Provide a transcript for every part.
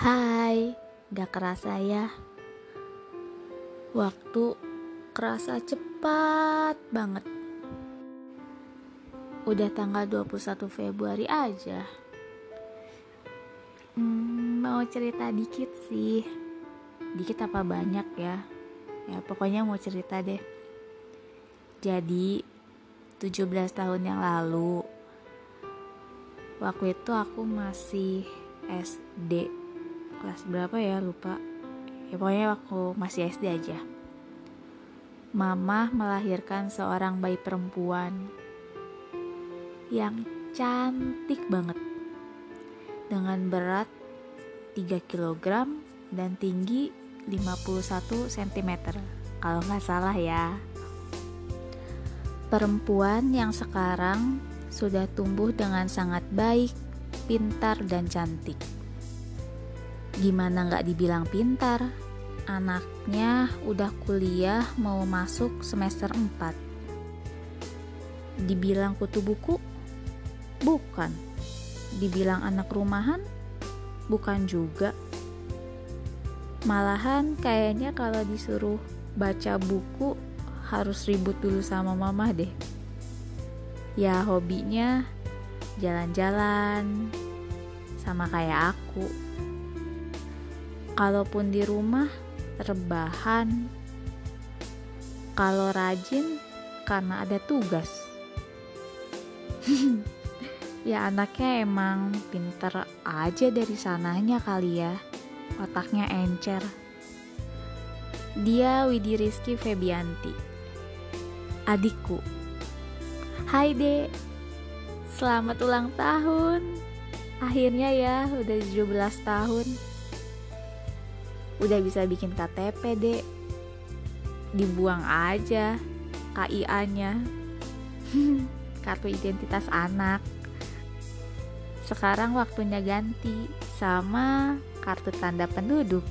Hai, gak kerasa ya. Waktu kerasa cepat banget. Udah tanggal 21 Februari aja. Hmm, Mau cerita dikit sih. Dikit apa banyak ya? Ya pokoknya mau cerita deh. Jadi 17 tahun yang lalu Waktu itu aku masih SD kelas berapa ya? Lupa. Ya pokoknya waktu masih SD aja. Mama melahirkan seorang bayi perempuan yang cantik banget. Dengan berat 3 kg dan tinggi 51 cm kalau nggak salah ya. Perempuan yang sekarang sudah tumbuh dengan sangat baik, pintar, dan cantik. Gimana nggak dibilang pintar? Anaknya udah kuliah mau masuk semester 4. Dibilang kutu buku? Bukan. Dibilang anak rumahan? Bukan juga. Malahan kayaknya kalau disuruh baca buku harus ribut dulu sama mama deh. Ya hobinya jalan-jalan sama kayak aku kalaupun di rumah rebahan. Kalau rajin karena ada tugas. Ya anaknya emang pinter aja dari sananya kali ya. Otaknya encer. Dia Widi Rizky Febianti. Adikku. Hai dek. Selamat ulang tahun. Akhirnya ya udah 17 tahun udah bisa bikin KTP deh dibuang aja KIA nya kartu identitas anak. Sekarang waktunya ganti sama kartu tanda penduduk.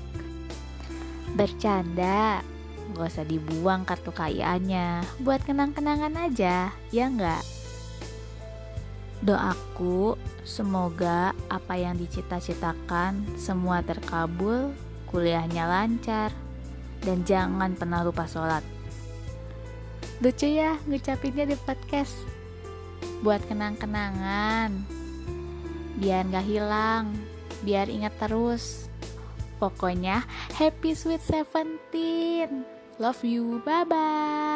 Bercanda. Gak usah dibuang kartu KIA nya buat kenang-kenangan aja ya nggak? Doaku semoga apa yang dicita-citakan semua terkabul kuliahnya lancar, dan jangan pernah lupa sholat. Lucu ya ngucapinnya di podcast. Buat kenang-kenangan. Biar gak hilang, biar ingat terus. Pokoknya happy sweet 17. Love you, bye-bye.